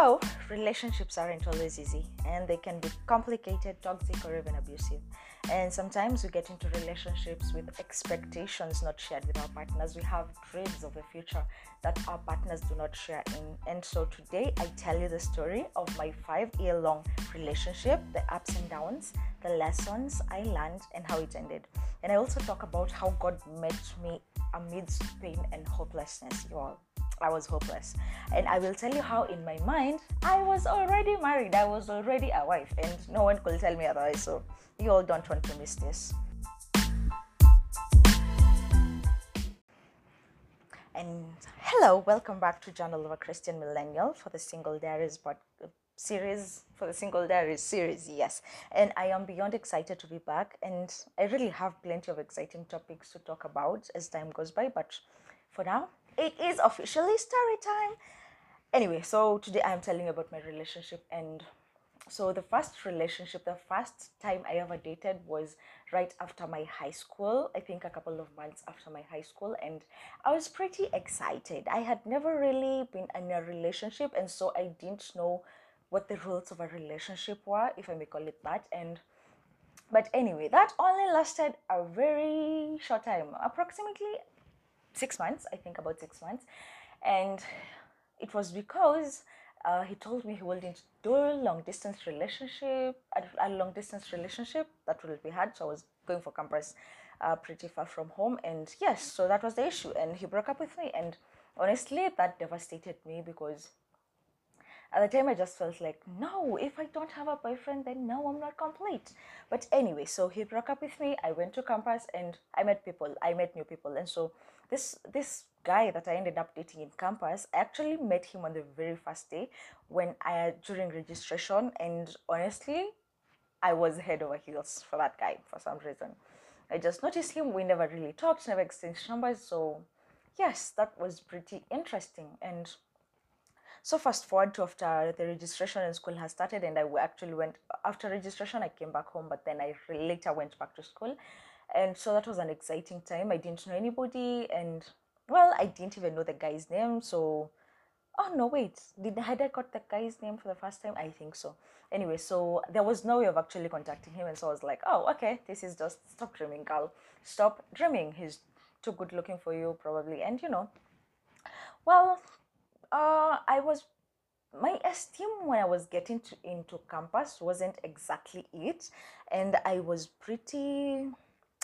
So, relationships aren't always easy and they can be complicated, toxic, or even abusive. And sometimes we get into relationships with expectations not shared with our partners. We have dreams of a future that our partners do not share in. And so today I tell you the story of my five year long relationship, the ups and downs, the lessons I learned, and how it ended. And I also talk about how God met me amidst pain and hopelessness, you all. I was hopeless. And I will tell you how, in my mind, I was already married, I was already a wife, and no one could tell me otherwise. So, you all don't want to miss this. And hello, welcome back to Journal of a Christian Millennial for the Single Diaries but series for the Single Diaries series, yes. And I am beyond excited to be back, and I really have plenty of exciting topics to talk about as time goes by. But for now, it is officially story time. Anyway, so today I'm telling about my relationship and so the first relationship, the first time I ever dated was right after my high school. I think a couple of months after my high school, and I was pretty excited. I had never really been in a relationship, and so I didn't know what the rules of a relationship were, if I may call it that. And but anyway, that only lasted a very short time, approximately six months, I think about six months. And it was because uh, he told me he wouldn't do a long distance relationship, a, a long distance relationship that will be hard. So I was going for campus uh, pretty far from home. And yes, so that was the issue. And he broke up with me. And honestly, that devastated me because at the time I just felt like, no, if I don't have a boyfriend, then no, I'm not complete. But anyway, so he broke up with me. I went to campus and I met people. I met new people. And so this this guy that I ended up dating in campus, I actually met him on the very first day when I during registration and honestly, I was head over heels for that guy for some reason. I just noticed him, we never really talked, never exchanged numbers, so yes, that was pretty interesting and so fast forward to after the registration in school has started and i actually went after registration i came back home but then i later went back to school and so that was an exciting time. I didn't know anybody and well i didn't even know the guy's name so oh no wait. Did had i got the guy's name for the first time? I think so. Anyway so there was no way of actually contacting him and so i was like oh okay this is just stop dreaming girl. Stop dreaming. He's too good looking for you probably. And you know well uh, I was my esteem when I was getting to, into campus wasn't exactly it, and I was pretty.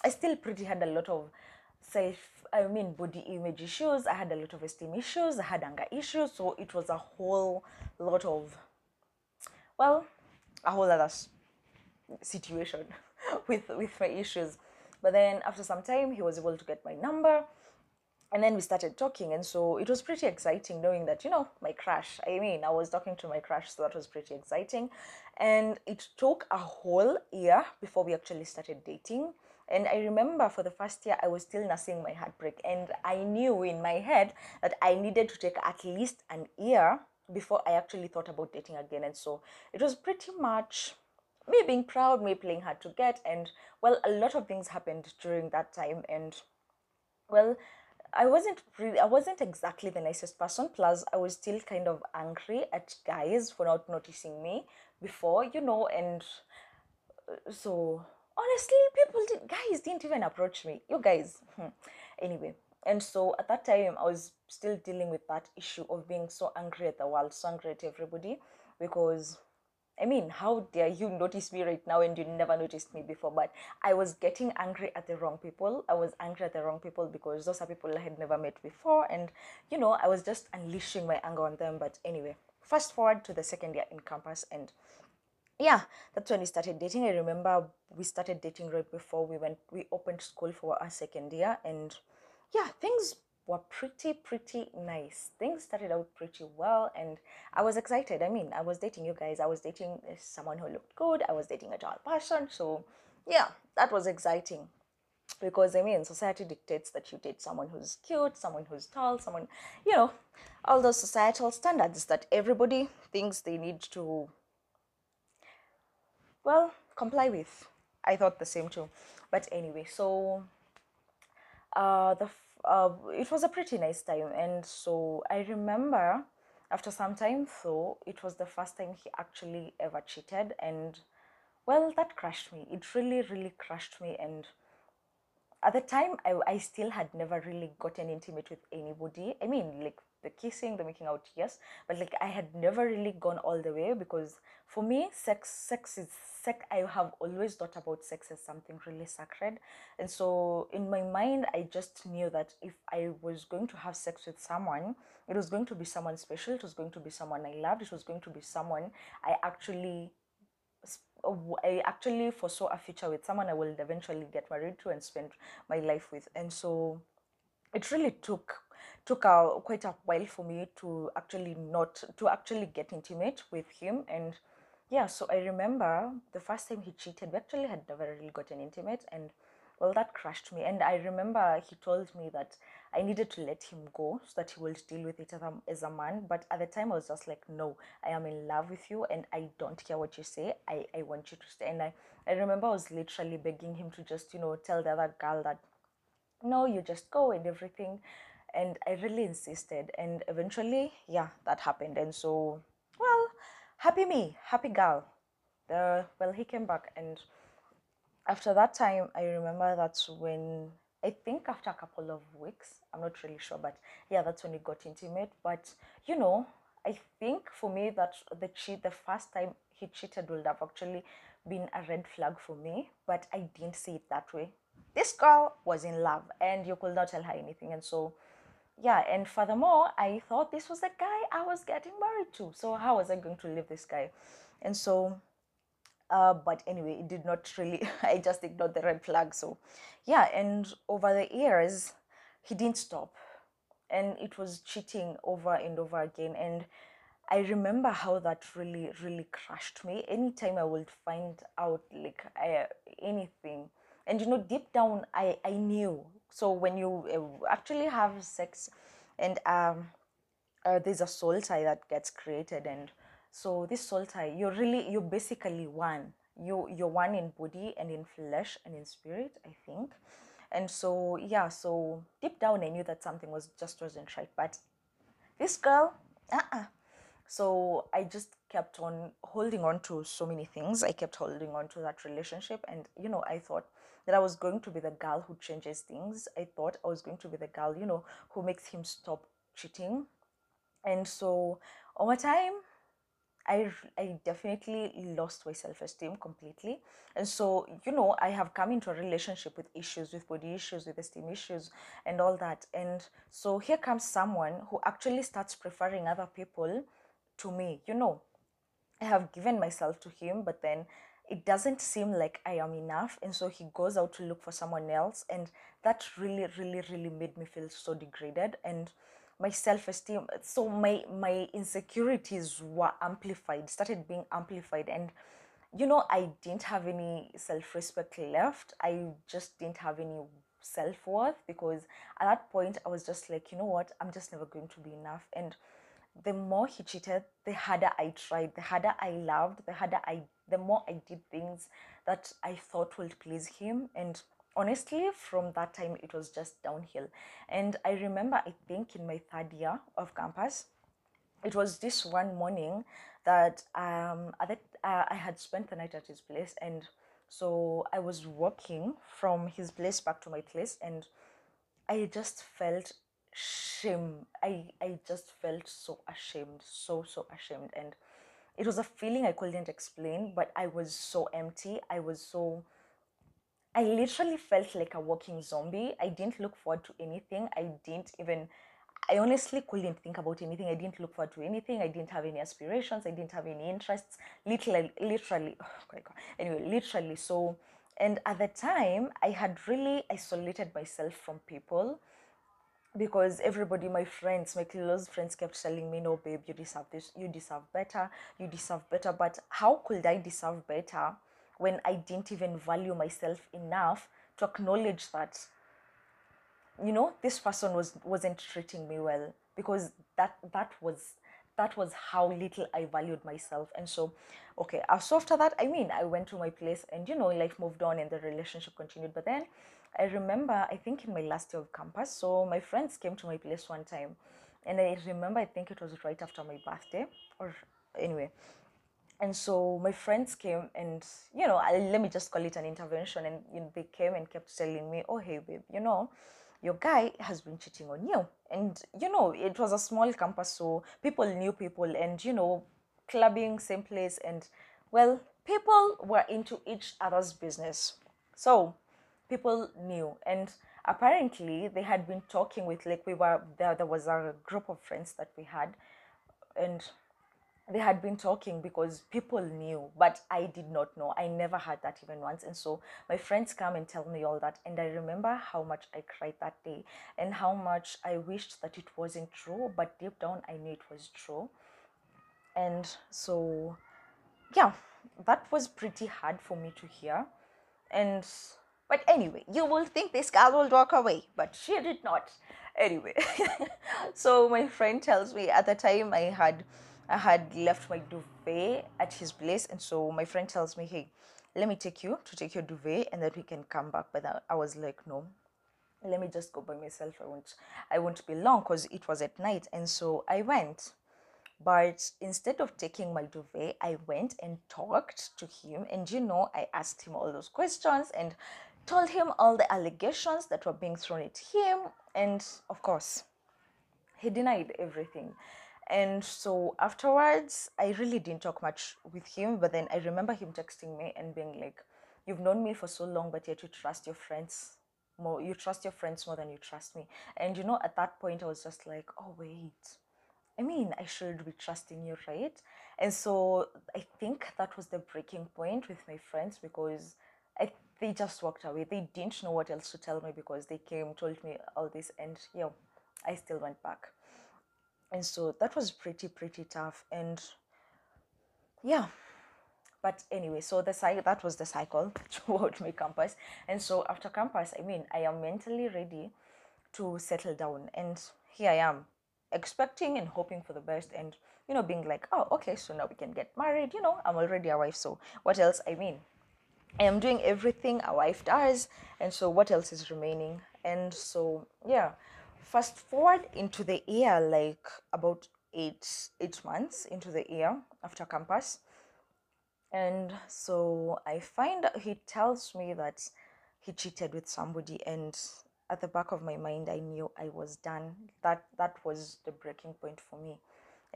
I still pretty had a lot of self. I mean, body image issues. I had a lot of esteem issues. I had anger issues. So it was a whole lot of, well, a whole other situation with with my issues. But then after some time, he was able to get my number and then we started talking and so it was pretty exciting knowing that you know my crush i mean i was talking to my crush so that was pretty exciting and it took a whole year before we actually started dating and i remember for the first year i was still nursing my heartbreak. And i knew in my head that i needed to take at least an year before i actually thought about dating again. And so it was pretty much me being proud me playing hard to get. And well a lot of things happened during that time. And well I wasn't really, I wasn't exactly the nicest person. Plus, I was still kind of angry at guys for not noticing me before, you know, and uh, so honestly, people did, guys didn't even approach me. You guys, hmm. anyway. And so at that time, I was still dealing with that issue of being so angry at the world, so angry at everybody, because I mean, how dare you notice me right now and you never noticed me before? But I was getting angry at the wrong people. I was angry at the wrong people because those are people I had never met before. And, you know, I was just unleashing my anger on them. But anyway, fast forward to the second year in campus and yeah, that's when we started dating. I remember we started dating right before we went, we opened school for our second year. And yeah, things were pretty pretty nice. Things started out pretty well and i was excited. I mean i was dating you guys. I was dating uh, someone who looked good. I was dating a tall person. So yeah that was exciting. Because i mean society dictates that you date someone who's cute someone who's tall someone you know all those societal standards that everybody thinks they need to well comply with. I thought the same too. But anyway so uh the uh, it was a pretty nice time. And so i remember after some time though it was the first time he actually ever cheated. And well that crushed me. It really really crushed me. And at the time I, I still had never really gotten intimate with anybody. I mean like the kissing the making out yes but like i had never really gone all the way because for me sex sex is sex i have always thought about sex as something really sacred and so in my mind i just knew that if i was going to have sex with someone it was going to be someone special it was going to be someone i loved it was going to be someone i actually uh, I actually foresaw a future with someone I will eventually get married to and spend my life with. And so it really took took a, quite a while for me to actually not to actually get intimate with him. And yeah so i remember the first time he cheated we actually had never really gotten intimate and well that crushed me. And i remember he told me that i needed to let him go so that he would deal with it as a, as a man. But at the time i was just like no i am in love with you and i don't care what you say. I, I want you to stay. And I, I remember i was literally begging him to just you know tell the other girl that no you just go and everything and i really insisted and eventually yeah that happened. And so well happy me happy girl the well he came back and after that time i remember that's when i think after a couple of weeks i'm not really sure but yeah that's when we got intimate. But you know i think for me that the cheat the first time he cheated would have actually been a red flag for me but i didn't see it that way. This girl was in love and you could not tell her anything. And so yeah and furthermore i thought this was the guy i was getting married to. So how was i going to leave this guy? And so uh, but anyway it did not really i just ignored the red flag. So yeah and over the years he didn't stop. And it was cheating over and over again. And i remember how that really really crushed me. Anytime i would find out like I, anything. And you know deep down i i knew so when you uh, actually have sex and um uh, there's a soul tie that gets created and so this soul tie you're really you're basically one. You you're one in body and in flesh and in spirit i think. And so yeah so deep down i knew that something was just wasn't right but this girl uh-uh. so i just kept on holding on to so many things. I kept holding on to that relationship and you know i thought that i was going to be the girl who changes things. I thought i was going to be the girl you know who makes him stop cheating. And so over time I, I definitely lost my self-esteem completely. And so you know i have come into a relationship with issues with body issues with esteem issues and all that. And so here comes someone who actually starts preferring other people to me you know. I have given myself to him but then it doesn't seem like i am enough and so he goes out to look for someone else and that really really really made me feel so degraded and my self-esteem so my my insecurities were amplified started being amplified and you know i didn't have any self-respect left. I just didn't have any self-worth because at that point i was just like you know what? I'm just never going to be enough. And the more he cheated the harder i tried the harder i loved the harder i the more i did things that i thought would please him. And honestly from that time it was just downhill. And i remember i think in my third year of campus it was this one morning that um that uh, i had spent the night at his place. And so i was walking from his place back to my place and i just felt shame. I i just felt so ashamed so so ashamed. And it was a feeling i couldn't explain but i was so empty i was so I literally felt like a walking zombie. I didn't look forward to anything. I didn't even, I honestly couldn't think about anything. I didn't look forward to anything. I didn't have any aspirations. I didn't have any interests. Literally, literally, oh. Anyway, literally. So, and at the time, I had really isolated myself from people because everybody, my friends, my close friends kept telling me, no, babe, you deserve this, you deserve better, you deserve better. But how could I deserve better? when I didn't even value myself enough to acknowledge that you know this person was wasn't treating me well because that that was that was how little I valued myself and so okay uh, so after that I mean I went to my place and you know life moved on and the relationship continued but then I remember I think in my last year of campus so my friends came to my place one time and I remember I think it was right after my birthday or anyway. And so my friends came and you know, I, let me just call it an intervention and you know, they came and kept telling me, "Oh hey babe, you know, your guy has been cheating on you." And you know, it was a small campus so people knew people and you know, clubbing same place and well, people were into each other's business. So, people knew. And apparently they had been talking with like we were there there was a group of friends that we had and they had been talking because people knew but i did not know. I never had that even once. And so my friends come and tell me all that and i remember how much i cried that day and how much i wished that it wasn't true but deep down i knew it was true. And so yeah that was pretty hard for me to hear. And but anyway, you will think this girl will walk away, but she did not. Anyway, so my friend tells me at the time I had I had left my duvet at his place, and so my friend tells me, "Hey, let me take you to take your duvet, and then we can come back." But I, was like, "No, let me just go by myself. I won't I won't be long because it was at night." And so I went. But instead of taking my duvet, I went and talked to him. And you know, I asked him all those questions and told him all the allegations that were being thrown at him. And of course, he denied everything. And so afterwards, I really didn't talk much with him. But then I remember him texting me and being like, You've known me for so long, but yet you trust your friends more. You trust your friends more than you trust me. And you know, at that point, I was just like, Oh, wait. I mean, I should be trusting you, right? And so I think that was the breaking point with my friends because I they just walked away. They didn't know what else to tell me because they came, told me all this, and yeah, I still went back. And so that was pretty, pretty tough. And yeah, but anyway, so the cycle that was the cycle throughout my campus. And so after campus, I mean, I am mentally ready to settle down, and here I am, expecting and hoping for the best, and you know, being like, oh, okay, so now we can get married. You know, I'm already a wife, so what else? I mean, I am doing everything a wife does, and so what else is remaining? And so yeah, fast forward into the year, like about eight eight months into the year after campus, and so I find he tells me that he cheated with somebody, and at the back of my mind, I knew I was done. That that was the breaking point for me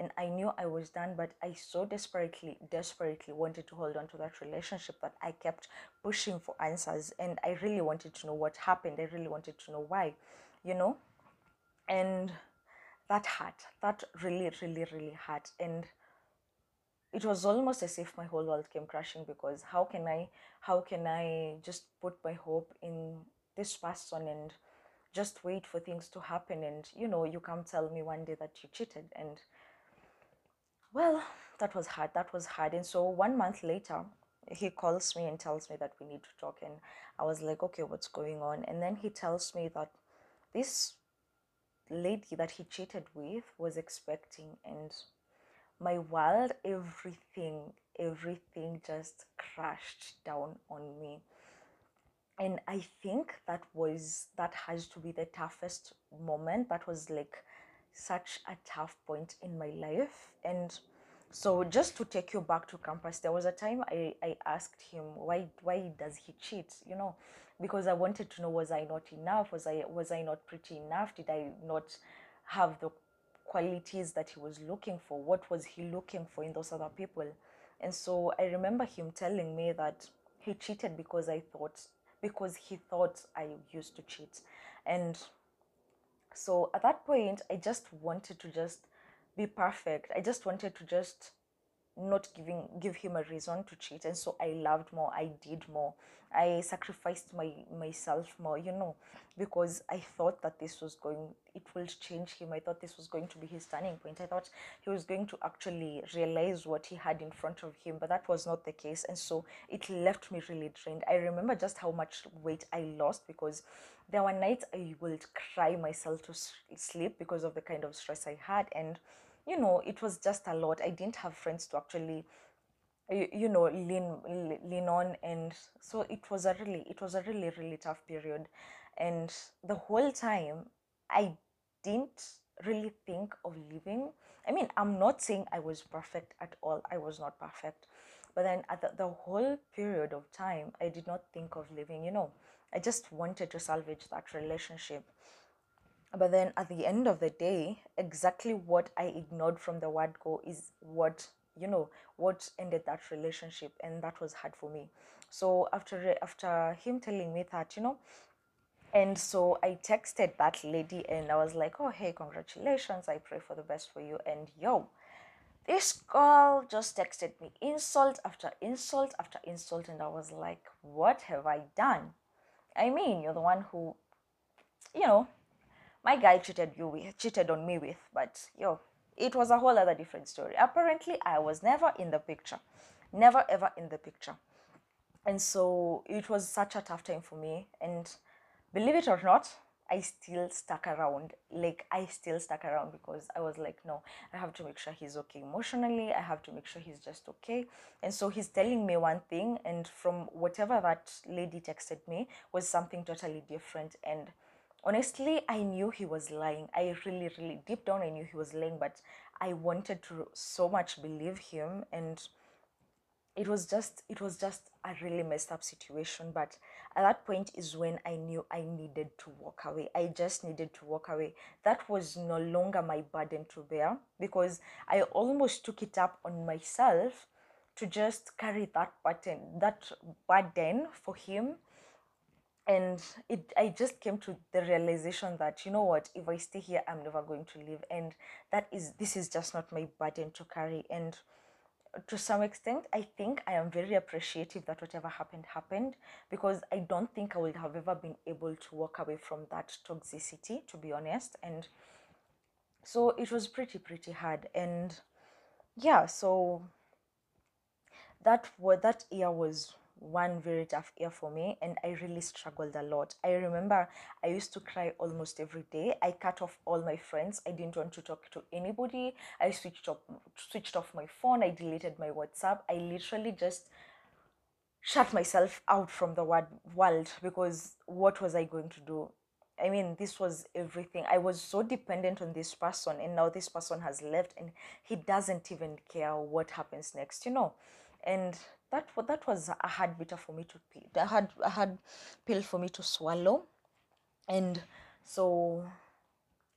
and I knew I was done, but I so desperately, desperately wanted to hold on to that relationship that I kept pushing for answers. And I really wanted to know what happened. I really wanted to know why, you know? And that hurt. That really, really, really hurt. And it was almost as if my whole world came crashing because how can I, how can I just put my hope in this person and just wait for things to happen and you know you come tell me one day that you cheated and well, that was hard. That was hard. And so one month later, he calls me and tells me that we need to talk. And I was like, okay, what's going on? And then he tells me that this lady that he cheated with was expecting. And my world, everything, everything just crashed down on me. And I think that was, that has to be the toughest moment. That was like, such a tough point in my life. And so just to take you back to campus, there was a time I, I asked him why why does he cheat? You know, because I wanted to know was I not enough? Was I was I not pretty enough? Did I not have the qualities that he was looking for? What was he looking for in those other people? And so I remember him telling me that he cheated because I thought because he thought I used to cheat. And so at that point i just wanted to just be perfect. I just wanted to just not giving give him a reason to cheat. And so i loved more i did more. I sacrificed my myself more you know because i thought that this was going it will change him. I thought this was going to be his turning point. I thought he was going to actually realize what he had in front of him but that was not the case. And so it left me really drained. I remember just how much weight i lost because there were nights i would cry myself to sleep because of the kind of stress i had. And you know it was just a lot i didn't have friends to actually you know lean lean on and so it was a really it was a really really tough period and the whole time i didn't really think of leaving. I mean, I'm not saying I was perfect at all. I was not perfect. But then at the, the whole period of time, I did not think of leaving, you know. I just wanted to salvage that relationship. But then at the end of the day, exactly what I ignored from the word go is what, you know, what ended that relationship. And that was hard for me. So after after him telling me that, you know, and so I texted that lady and I was like, oh, hey, congratulations. I pray for the best for you. And yo, this girl just texted me insult after insult after insult. And I was like, what have I done? I mean, you're the one who, you know, my guy cheated you with, cheated on me with, but yo, it was a whole other different story. Apparently, I was never in the picture, never ever in the picture, and so it was such a tough time for me. And believe it or not, I still stuck around. Like I still stuck around because I was like, no, I have to make sure he's okay emotionally. I have to make sure he's just okay. And so he's telling me one thing, and from whatever that lady texted me was something totally different. And honestly, I knew he was lying. I really, really deep down, I knew he was lying, but I wanted to so much believe him and it was just it was just a really messed up situation. But at that point is when i knew i needed to walk away. I just needed to walk away. That was no longer my burden to bear because i almost took it up on myself to just carry that burden that burden for him and it i just came to the realization that you know what if i stay here i'm never going to leave. And that is this is just not my burden to carry. And to some extent i think i am very appreciative that whatever happened happened because i don't think i would have ever been able to walk away from that toxicity to be honest. And so it was pretty pretty hard. And yeah so that what that year was one very tough year for me and I really struggled a lot. I remember I used to cry almost every day. I cut off all my friends. I didn't want to talk to anybody. I switched off switched off my phone. I deleted my WhatsApp. I literally just shut myself out from the world because what was I going to do? I mean, this was everything. I was so dependent on this person, and now this person has left, and he doesn't even care what happens next, you know. And that that was a hard bitter for me to a hard a hard pill for me to swallow. And so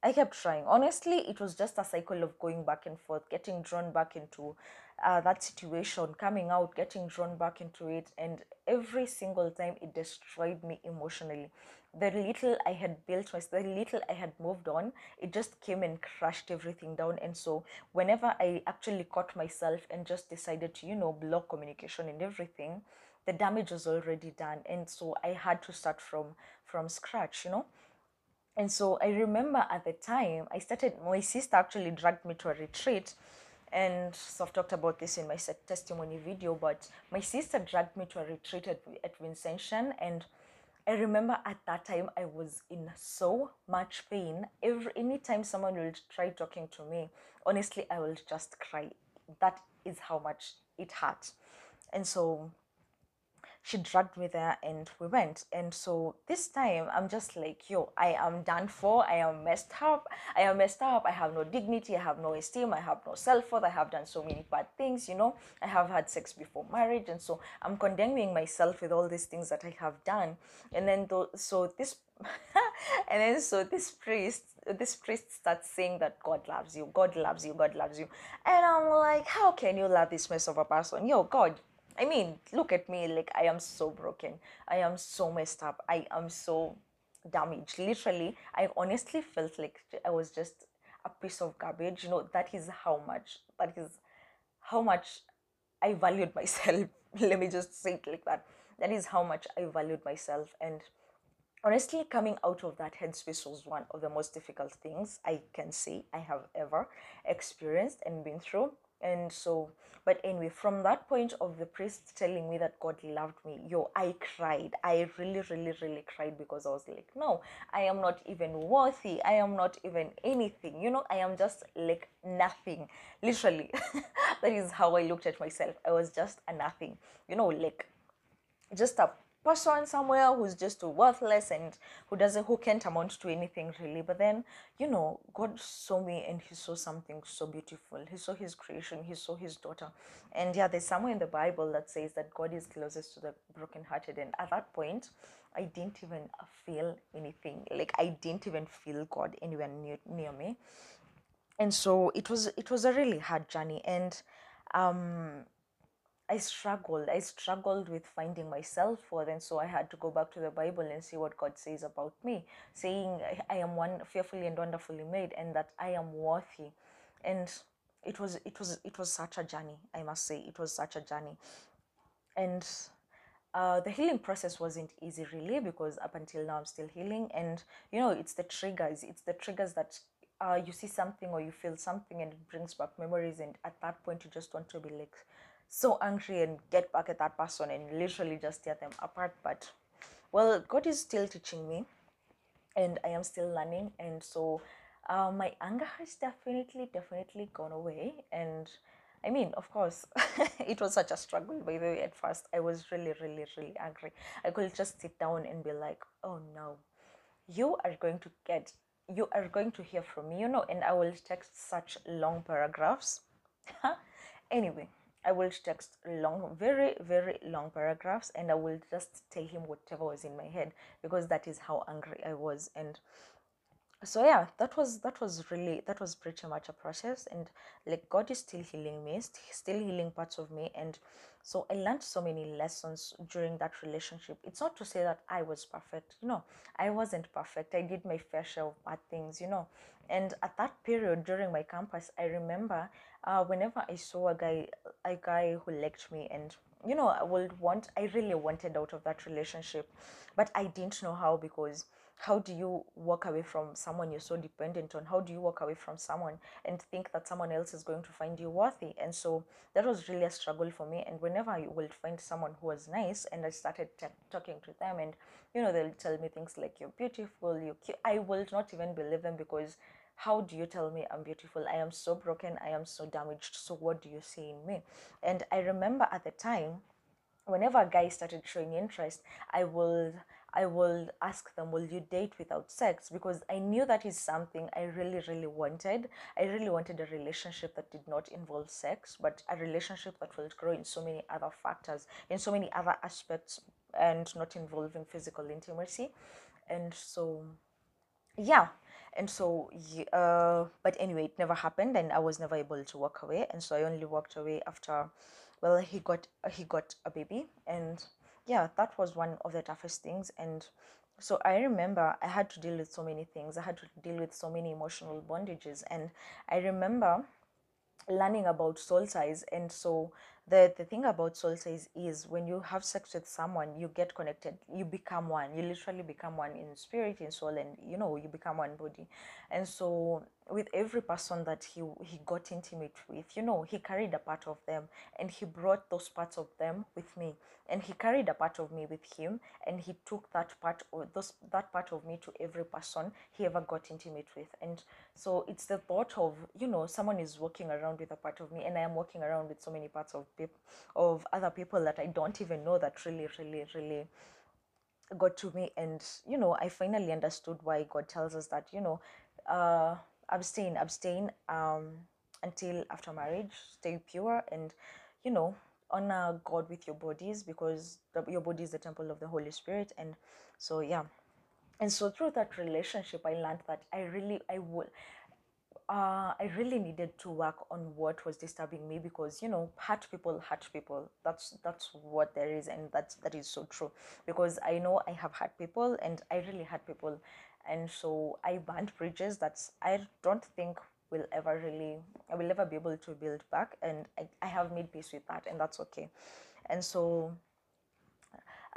I kept trying. Honestly, it was just a cycle of going back and forth, getting drawn back into uh, that situation, coming out, getting drawn back into it, and every single time it destroyed me emotionally the little I had built, the little I had moved on, it just came and crushed everything down. And so, whenever I actually caught myself and just decided to, you know, block communication and everything, the damage was already done. And so, I had to start from from scratch, you know. And so, I remember at the time, I started. My sister actually dragged me to a retreat and so I've talked about this in my testimony video, but my sister dragged me to a retreat at, at Vincentian and I remember at that time I was in so much pain. Every anytime someone will try talking to me, honestly, I will just cry. That is how much it hurt. And so she dragged me there and we went. And so this time I'm just like, yo, I am done for. I am messed up. I am messed up. I have no dignity. I have no esteem. I have no self worth. I have done so many bad things, you know. I have had sex before marriage. And so I'm condemning myself with all these things that I have done. And then, th- so this, and then so this priest, this priest starts saying that God loves you. God loves you. God loves you. And I'm like, how can you love this mess of a person? Yo, God, I mean, look at me. Like, I am so broken. I am so messed up. I am so damaged. Literally, I honestly felt like I was just a piece of garbage. You know, that is how much, that is how much I valued myself. Let me just say it like that. That is how much I valued myself. And honestly, coming out of that headspace was one of the most difficult things I can say I have ever experienced and been through and so but anyway from that point of the priest telling me that god loved me yo i cried. I really really really cried because i was like no i am not even worthy. I am not even anything. You know i am just like nothing. Literally that is how i looked at myself. I was just a nothing. You know like just a person somewhere who's just worthless and who doesn't who can't amount to anything really. But then you know god saw me and he saw something so beautiful. He saw his creation. He saw his daughter. And yeah there's somewhere in the bible that says that god is closest to the brokenhearted. And at that point i didn't even feel anything. Like i didn't even feel god anywhere near, near me. And so it was it was a really hard journey. And um I struggled. I struggled with finding myself for and so I had to go back to the Bible and see what God says about me, saying I am one fearfully and wonderfully made, and that I am worthy. And it was it was it was such a journey. I must say it was such a journey, and uh, the healing process wasn't easy really because up until now I'm still healing, and you know it's the triggers. It's the triggers that uh, you see something or you feel something and it brings back memories and at that point you just want to be like so angry and get back at that person and literally just tear them apart. But well, God is still teaching me and I am still learning. And so uh, my anger has definitely, definitely gone away. And I mean, of course, it was such a struggle. By the way, at first, I was really, really, really angry. I could just sit down and be like, oh no, you are going to get, you are going to hear from me, you know, and I will text such long paragraphs. anyway, I will text long, very, very long paragraphs and I will just tell him whatever was in my head because that is how angry I was. And so yeah, that was that was really that was pretty much a process and like God is still healing me, still healing parts of me and so I learned so many lessons during that relationship. It's not to say that I was perfect, you know, I wasn't perfect. I did my fair share of bad things, you know. And at that period during my campus, I remember uh, whenever I saw a guy, a guy who liked me, and you know, I would want, I really wanted out of that relationship, but I didn't know how because how do you walk away from someone you're so dependent on? How do you walk away from someone and think that someone else is going to find you worthy? And so that was really a struggle for me. And whenever I would find someone who was nice, and I started t- talking to them, and you know, they'll tell me things like "you're beautiful," "you," cute. I will not even believe them because how do you tell me I'm beautiful? I am so broken. I am so damaged. So what do you see in me? And I remember at the time, whenever a guy started showing interest, I will I will ask them, Will you date without sex? Because I knew that is something I really, really wanted. I really wanted a relationship that did not involve sex, but a relationship that will grow in so many other factors, in so many other aspects, and not involving physical intimacy. And so, yeah, and so uh, but anyway it never happened and i was never able to walk away. And so i only walked away after well he got he got a baby. And yeah that was one of the toughest things. And so i remember i had to deal with so many things. I had to deal with so many emotional bondages. And i remember learning about soul ties. And so the the thing about soul ties is when you have sex with someone you get connected. You become one. You literally become one in spirit in soul and you know you become one body. And so with every person that he he got intimate with you know he carried a part of them and he brought those parts of them with me. And he carried a part of me with him and he took that part or those that part of me to every person he ever got intimate with. And so it's the thought of you know someone is walking around with a part of me and i am walking around with so many parts of of other people that i don't even know that really really really got to me. And you know i finally understood why god tells us that you know uh abstain abstain um until after marriage stay pure and you know honor god with your bodies because the, your body is the temple of the holy spirit. And so yeah. And so through that relationship i learned that i really i would uh, I really needed to work on what was disturbing me because you know hurt people hurt people. That's that's what there is and that's that is so true. Because I know I have hurt people and I really hurt people. And so I burned bridges that I don't think will ever really I will never be able to build back. And I, I have made peace with that and that's okay. And so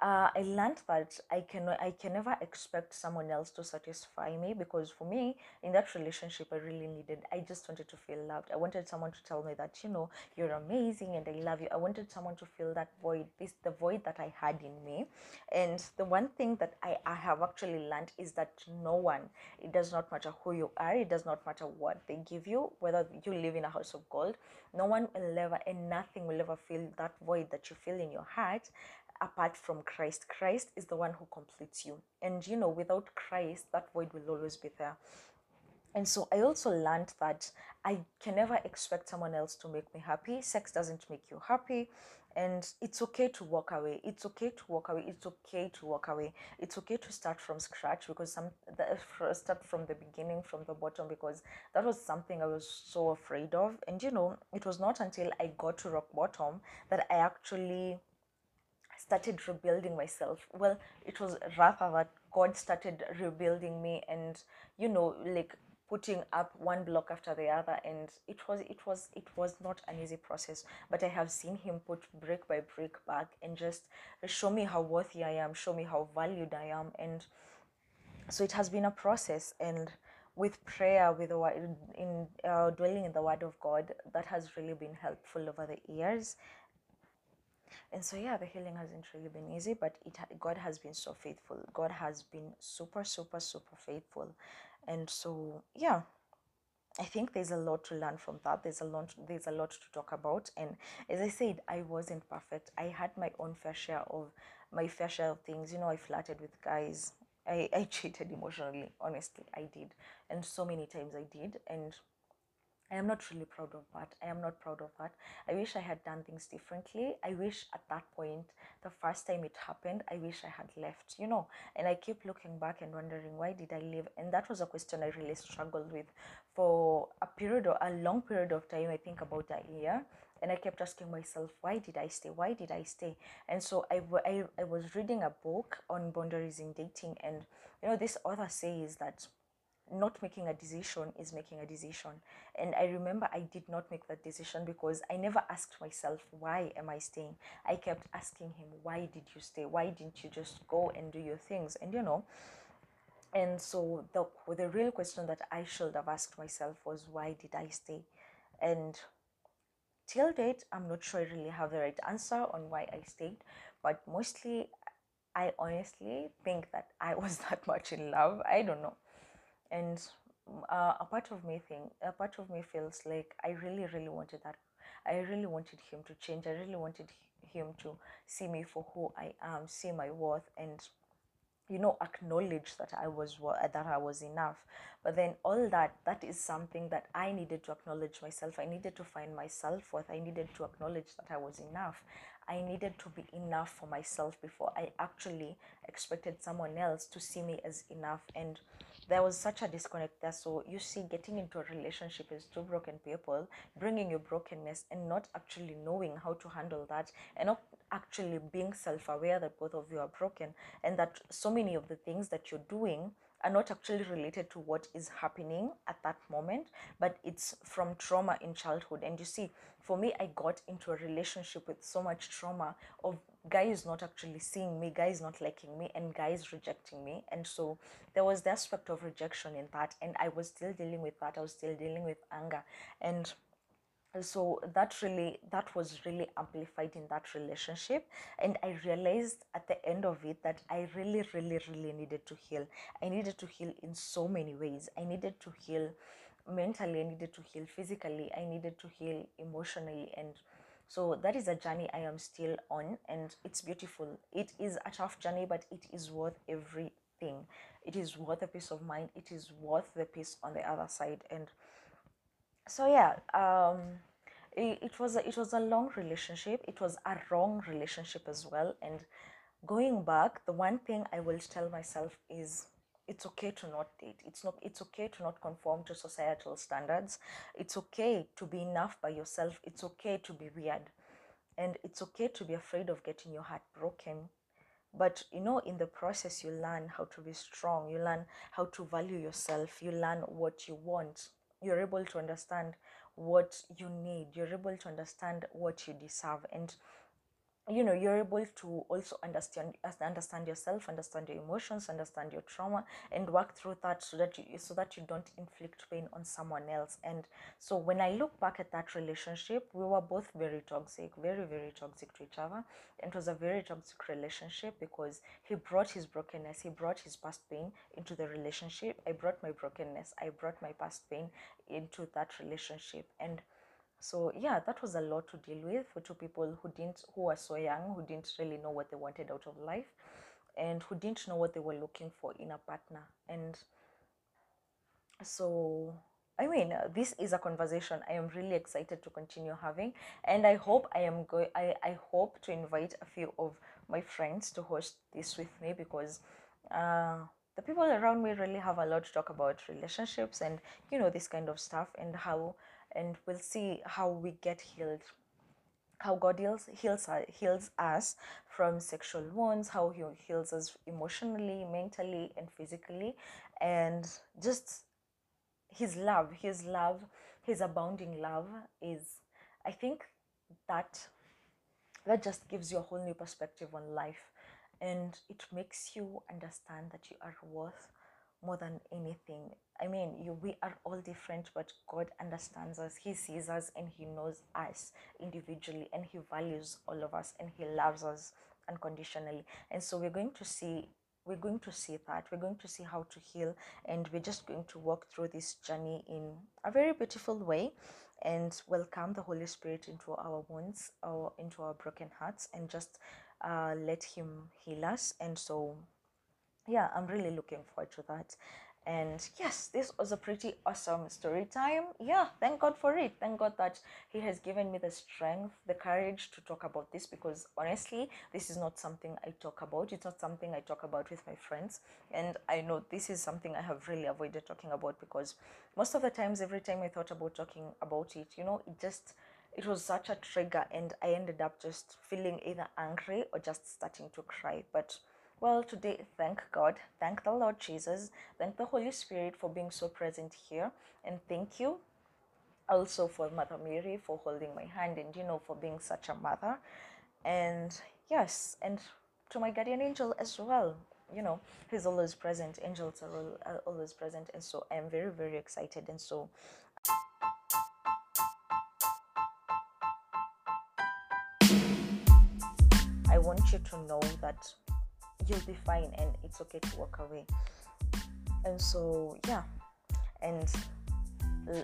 uh, I learned that I can I can never expect someone else to satisfy me because for me in that relationship I really needed I just wanted to feel loved. I wanted someone to tell me that you know you're amazing and I love you. I wanted someone to fill that void this the void that I had in me. And the one thing that I, I have actually learned is that no one it does not matter who you are it does not matter what they give you whether you live in a house of gold no one will ever and nothing will ever fill that void that you feel in your heart apart from Christ. Christ is the one who completes you. And you know, without Christ, that void will always be there. And so I also learned that I can never expect someone else to make me happy. Sex doesn't make you happy. And it's okay to walk away. It's okay to walk away. It's okay to walk away. It's okay to start from scratch because some the, start from the beginning, from the bottom, because that was something I was so afraid of. And you know, it was not until I got to rock bottom that I actually started rebuilding myself. Well, it was rather that God started rebuilding me and you know, like putting up one block after the other and it was it was it was not an easy process. But i have seen him put brick by brick back and just show me how worthy i am show me how valued i am and so it has been a process. And with prayer with the in uh, dwelling in the word of god that has really been helpful over the years and so yeah the healing hasn't really been easy but it god has been so faithful god has been super super super faithful and so yeah I think there's a lot to learn from that. There's a lot there's a lot to talk about. And as I said, I wasn't perfect. I had my own fair share of my fair share of things. You know, I flirted with guys. I, I cheated emotionally, honestly. I did. And so many times I did. And I am not really proud of that. I am not proud of that. I wish I had done things differently. I wish at that point, the first time it happened, I wish I had left, you know. And I keep looking back and wondering, why did I leave? And that was a question I really struggled with for a period, or a long period of time, I think about a year. And I kept asking myself, why did I stay? Why did I stay? And so I, I, I was reading a book on boundaries in dating. And, you know, this author says that not making a decision is making a decision. And i remember i did not make that decision because i never asked myself why am i staying? I kept asking him why did you stay? Why didn't you just go and do your things? And you know and so the the real question that i should have asked myself was why did i stay? And till date i'm not sure i really have the right answer on why i stayed but mostly i honestly think that i was that much in love. I don't know and uh, a part of me think a part of me feels like i really really wanted that i really wanted him to change. I really wanted him to see me for who i am see my worth and you know acknowledge that i was that i was enough. But then all that that is something that i needed to acknowledge myself. I needed to find my self-worth. I needed to acknowledge that i was enough. I needed to be enough for myself before i actually expected someone else to see me as enough. And there was such a disconnect there. So you see, getting into a relationship is two broken people, bringing your brokenness and not actually knowing how to handle that, and not actually being self-aware that both of you are broken, and that so many of the things that you're doing are not actually related to what is happening at that moment, but it's from trauma in childhood. And you see, for me, I got into a relationship with so much trauma of guys not actually seeing me, guy is not liking me, and guy is rejecting me. And so there was the aspect of rejection in that, and I was still dealing with that. I was still dealing with anger, and so that really that was really amplified in that relationship and i realized at the end of it that i really really really needed to heal i needed to heal in so many ways i needed to heal mentally i needed to heal physically i needed to heal emotionally and so that is a journey i am still on and it's beautiful. It is a tough journey but it is worth everything. It is worth the peace of mind. It is worth the peace on the other side. And so yeah um it, it was a, it was a long relationship. It was a wrong relationship as well. And going back the one thing i will tell myself is it's okay to not date it's not it's okay to not conform to societal standards. It's okay to be enough by yourself. It's okay to be weird. And it's okay to be afraid of getting your heart broken. But you know in the process you learn how to be strong. You learn how to value yourself. You learn what you want. You're able to understand what you need. You're able to understand what you deserve. And you know you're able to also understand understand yourself understand your emotions understand your trauma and work through that so that you so that you don't inflict pain on someone else. And so when i look back at that relationship we were both very toxic very very toxic to each other. And it was a very toxic relationship because he brought his brokenness he brought his past pain into the relationship. I brought my brokenness i brought my past pain into that relationship. And so yeah that was a lot to deal with for two people who didn't who were so young who didn't really know what they wanted out of life and who didn't know what they were looking for in a partner and so I mean, this is a conversation I am really excited to continue having, and I hope I am going. I I hope to invite a few of my friends to host this with me because uh, the people around me really have a lot to talk about relationships and you know this kind of stuff and how and we'll see how we get healed. How God heals heals uh, heals us from sexual wounds, how He heals us emotionally, mentally, and physically, and just His love, His love, His abounding love is, I think, that that just gives you a whole new perspective on life, and it makes you understand that you are worth more than anything. I mean, you we are all different, but God understands us. He sees us and He knows us individually, and He values all of us, and He loves us unconditionally. And so we're going to see we're going to see that we're going to see how to heal and we're just going to walk through this journey in a very beautiful way and welcome the holy spirit into our wounds or into our broken hearts and just uh, let him heal us and so yeah, I'm really looking forward to that. And yes, this was a pretty awesome story time. Yeah, thank God for it. Thank God that He has given me the strength, the courage to talk about this because honestly, this is not something I talk about. It's not something I talk about with my friends. And I know this is something I have really avoided talking about because most of the times, every time I thought about talking about it, you know, it just it was such a trigger and I ended up just feeling either angry or just starting to cry. But well, today, thank God, thank the Lord Jesus, thank the Holy Spirit for being so present here, and thank you also for Mother Mary for holding my hand and you know for being such a mother. And yes, and to my guardian angel as well. You know, he's always present. Angels are always present, and so I am very, very excited. And so I want you to know that you'll be fine and it's okay to walk away. And so yeah. And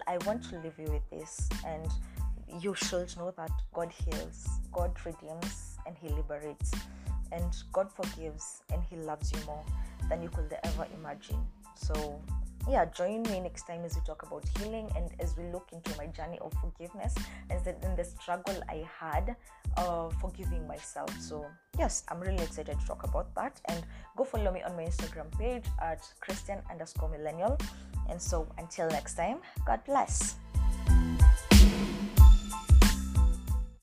i want to leave you with this. And you should know that god heals god redeems and he liberates. And god forgives and he loves you more than you could ever imagine. So yeah, join me next time as we talk about healing and as we look into my journey of forgiveness and the, and the struggle I had of forgiving myself. So, yes, I'm really excited to talk about that. And go follow me on my Instagram page at Christian underscore millennial. And so, until next time, God bless.